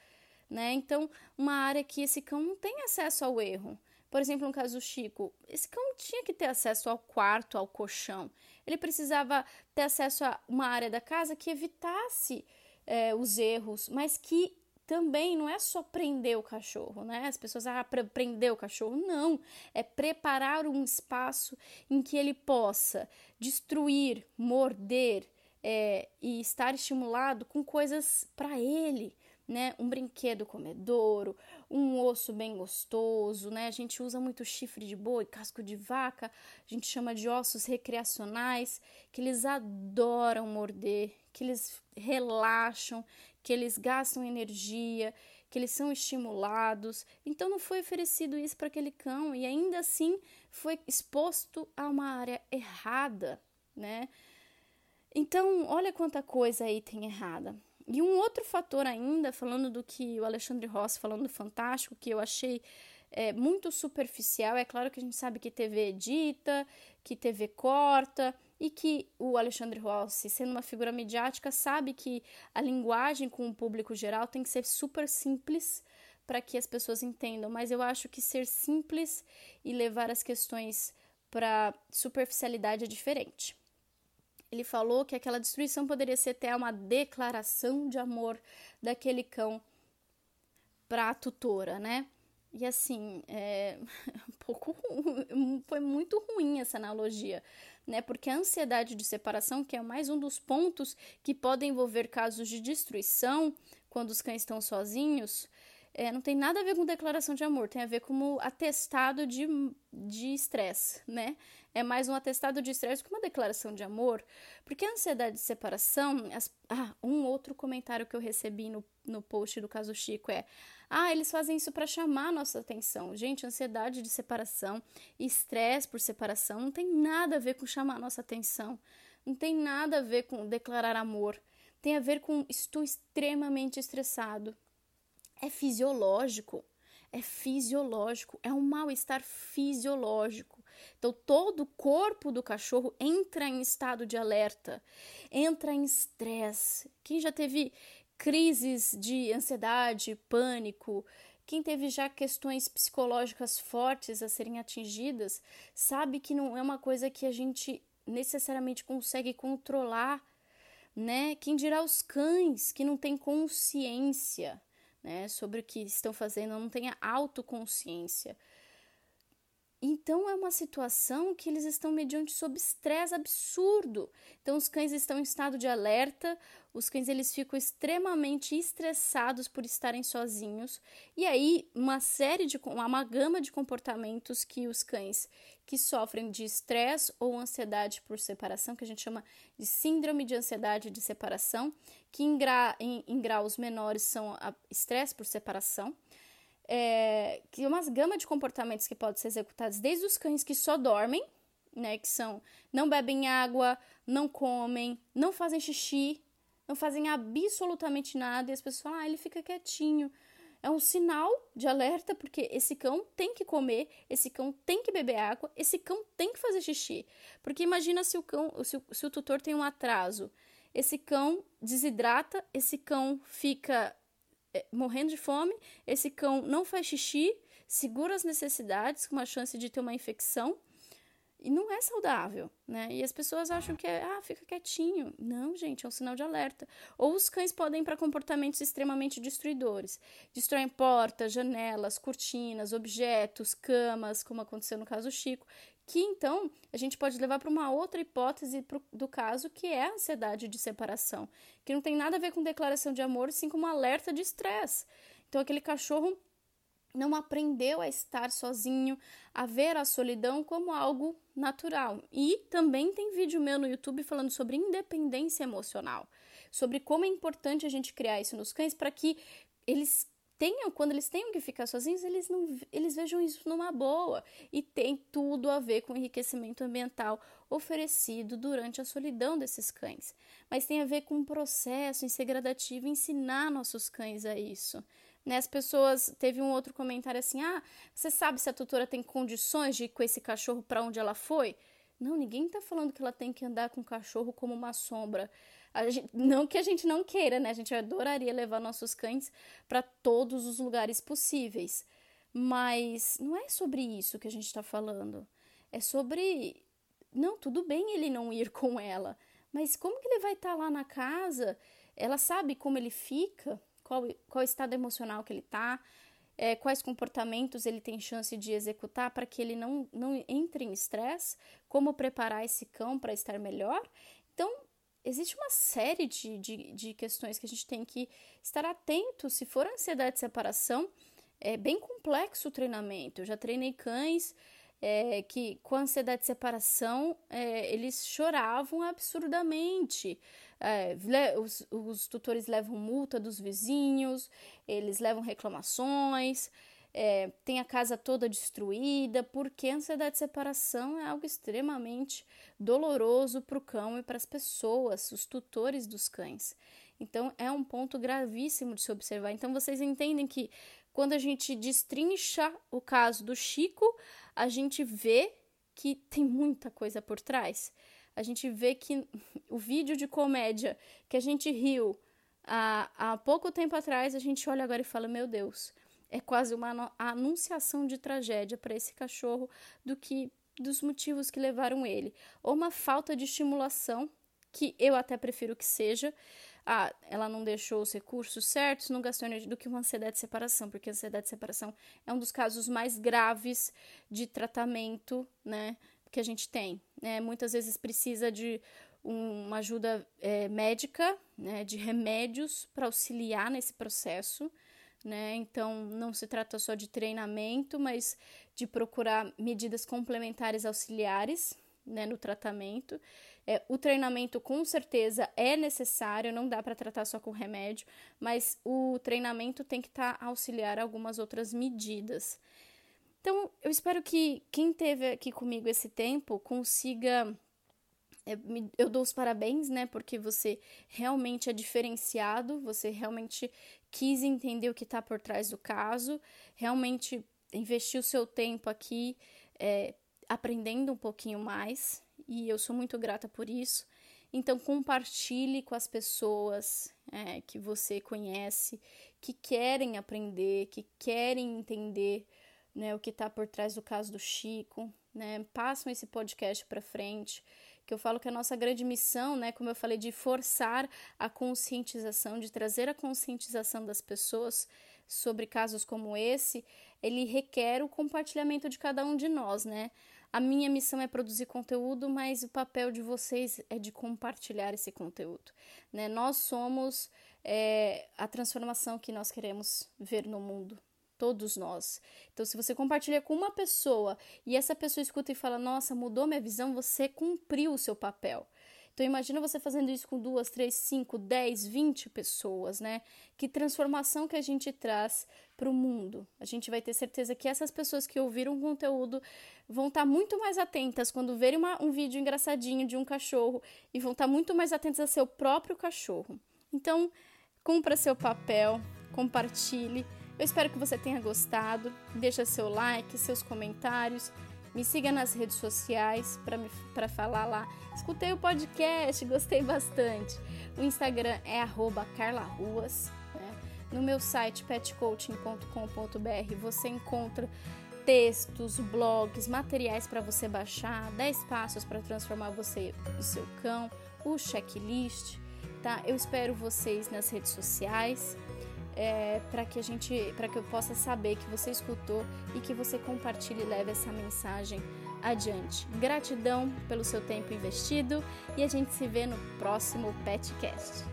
Speaker 1: Né? Então, uma área que esse cão não tem acesso ao erro. Por exemplo, no caso do Chico, esse cão tinha que ter acesso ao quarto, ao colchão. Ele precisava ter acesso a uma área da casa que evitasse é, os erros, mas que também não é só prender o cachorro, né? As pessoas, ah, prender o cachorro. Não, é preparar um espaço em que ele possa destruir, morder é, e estar estimulado com coisas para ele, né? Um brinquedo comedouro, um osso bem gostoso, né? A gente usa muito chifre de boi, casco de vaca, a gente chama de ossos recreacionais, que eles adoram morder, que eles relaxam, que eles gastam energia, que eles são estimulados. Então não foi oferecido isso para aquele cão e ainda assim foi exposto a uma área errada, né? Então, olha quanta coisa aí tem errada. E um outro fator ainda, falando do que o Alexandre Rossi falando do Fantástico, que eu achei é, muito superficial, é claro que a gente sabe que TV edita, que TV corta, e que o Alexandre Rossi, sendo uma figura midiática, sabe que a linguagem com o público geral tem que ser super simples para que as pessoas entendam, mas eu acho que ser simples e levar as questões para superficialidade é diferente. Ele falou que aquela destruição poderia ser até uma declaração de amor daquele cão para a tutora, né? E assim, é, *laughs* um pouco foi muito ruim essa analogia, né? Porque a ansiedade de separação, que é mais um dos pontos que podem envolver casos de destruição quando os cães estão sozinhos, é, não tem nada a ver com declaração de amor, tem a ver com atestado de estresse, né? É mais um atestado de estresse que uma declaração de amor, porque a ansiedade de separação. As, ah, um outro comentário que eu recebi no, no post do caso Chico é: ah, eles fazem isso para chamar nossa atenção. Gente, ansiedade de separação, estresse por separação não tem nada a ver com chamar nossa atenção. Não tem nada a ver com declarar amor. Tem a ver com estou extremamente estressado. É fisiológico. É fisiológico. É um mal-estar fisiológico. Então, todo o corpo do cachorro entra em estado de alerta, entra em estresse. Quem já teve crises de ansiedade, pânico, quem teve já questões psicológicas fortes a serem atingidas, sabe que não é uma coisa que a gente necessariamente consegue controlar, né? Quem dirá os cães que não têm consciência, né, sobre o que estão fazendo, não têm autoconsciência. Então é uma situação que eles estão mediante sob estresse absurdo. Então os cães estão em estado de alerta, os cães eles ficam extremamente estressados por estarem sozinhos. E aí uma série de uma gama de comportamentos que os cães que sofrem de estresse ou ansiedade por separação, que a gente chama de síndrome de ansiedade de separação, que em, gra, em, em graus menores são estresse por separação é, que uma gama de comportamentos que podem ser executados desde os cães que só dormem, né, que são não bebem água, não comem, não fazem xixi, não fazem absolutamente nada e as pessoas falam, ah, ele fica quietinho. É um sinal de alerta porque esse cão tem que comer, esse cão tem que beber água, esse cão tem que fazer xixi. Porque imagina se o cão, se o, se o tutor tem um atraso, esse cão desidrata, esse cão fica morrendo de fome, esse cão não faz xixi, segura as necessidades com uma chance de ter uma infecção e não é saudável, né? E as pessoas acham que é, ah, fica quietinho. Não, gente, é um sinal de alerta. Ou os cães podem ir para comportamentos extremamente destruidores. Destroem portas, janelas, cortinas, objetos, camas, como aconteceu no caso do Chico, que então a gente pode levar para uma outra hipótese pro, do caso, que é a ansiedade de separação, que não tem nada a ver com declaração de amor, sim com um alerta de estresse. Então aquele cachorro não aprendeu a estar sozinho, a ver a solidão como algo natural. E também tem vídeo meu no YouTube falando sobre independência emocional, sobre como é importante a gente criar isso nos cães para que eles tenham, quando eles tenham que ficar sozinhos, eles não eles vejam isso numa boa e tem tudo a ver com o enriquecimento ambiental oferecido durante a solidão desses cães. Mas tem a ver com um processo em ser gradativo ensinar nossos cães a isso. Né, as pessoas teve um outro comentário assim: "Ah, você sabe se a tutora tem condições de ir com esse cachorro para onde ela foi?" Não, ninguém está falando que ela tem que andar com o cachorro como uma sombra. Gente, não que a gente não queira, né? A gente adoraria levar nossos cães para todos os lugares possíveis. Mas não é sobre isso que a gente está falando. É sobre. Não, tudo bem ele não ir com ela. Mas como que ele vai estar tá lá na casa? Ela sabe como ele fica? qual, qual estado emocional que ele está, é, quais comportamentos ele tem chance de executar para que ele não, não entre em estresse, como preparar esse cão para estar melhor. Então, existe uma série de, de, de, questões que a gente tem que estar atento. Se for ansiedade de separação, é bem complexo o treinamento. Eu já treinei cães é, que, com ansiedade de separação, é, eles choravam absurdamente. É, os, os, tutores levam multa dos vizinhos, eles levam reclamações, é, tem a casa toda destruída, porque a ansiedade de separação é algo extremamente doloroso para o cão e para as pessoas, os tutores dos cães. Então é um ponto gravíssimo de se observar. Então vocês entendem que quando a gente destrincha o caso do Chico, a gente vê que tem muita coisa por trás a gente vê que *laughs* o vídeo de comédia que a gente riu há, há pouco tempo atrás, a gente olha agora e fala: Meu Deus, é quase uma anunciação de tragédia para esse cachorro do que dos motivos que levaram ele. Ou uma falta de estimulação, que eu até prefiro que seja. Ah, ela não deixou os recursos certos, não gastou energia, do que uma ansiedade de separação, porque a ansiedade de separação é um dos casos mais graves de tratamento, né? que a gente tem. Né? Muitas vezes precisa de um, uma ajuda é, médica, né, de remédios para auxiliar nesse processo. Né? Então, não se trata só de treinamento, mas de procurar medidas complementares auxiliares né, no tratamento. É, o treinamento, com certeza, é necessário, não dá para tratar só com remédio, mas o treinamento tem que estar tá auxiliar algumas outras medidas. Então, eu espero que quem teve aqui comigo esse tempo consiga. É, eu dou os parabéns, né? Porque você realmente é diferenciado, você realmente quis entender o que está por trás do caso, realmente investiu seu tempo aqui é, aprendendo um pouquinho mais, e eu sou muito grata por isso. Então, compartilhe com as pessoas é, que você conhece, que querem aprender, que querem entender né, o que está por trás do caso do Chico, né, passam esse podcast para frente, que eu falo que a nossa grande missão, né, como eu falei, de forçar a conscientização, de trazer a conscientização das pessoas sobre casos como esse, ele requer o compartilhamento de cada um de nós, né? A minha missão é produzir conteúdo, mas o papel de vocês é de compartilhar esse conteúdo. Né? Nós somos é, a transformação que nós queremos ver no mundo todos nós. Então, se você compartilha com uma pessoa e essa pessoa escuta e fala, nossa, mudou minha visão, você cumpriu o seu papel. Então, imagina você fazendo isso com duas, três, cinco, dez, vinte pessoas, né? Que transformação que a gente traz para o mundo. A gente vai ter certeza que essas pessoas que ouviram o conteúdo vão estar tá muito mais atentas quando verem uma, um vídeo engraçadinho de um cachorro e vão estar tá muito mais atentas a seu próprio cachorro. Então, cumpra seu papel, compartilhe eu espero que você tenha gostado. Deixa seu like, seus comentários. Me siga nas redes sociais para falar lá. Escutei o podcast, gostei bastante. O Instagram é carlaruas. Né? No meu site petcoaching.com.br você encontra textos, blogs, materiais para você baixar, 10 passos para transformar você e seu cão, o checklist. Tá? Eu espero vocês nas redes sociais é, para que a gente, para que eu possa saber que você escutou e que você compartilhe e leve essa mensagem adiante. Gratidão pelo seu tempo investido e a gente se vê no próximo Petcast.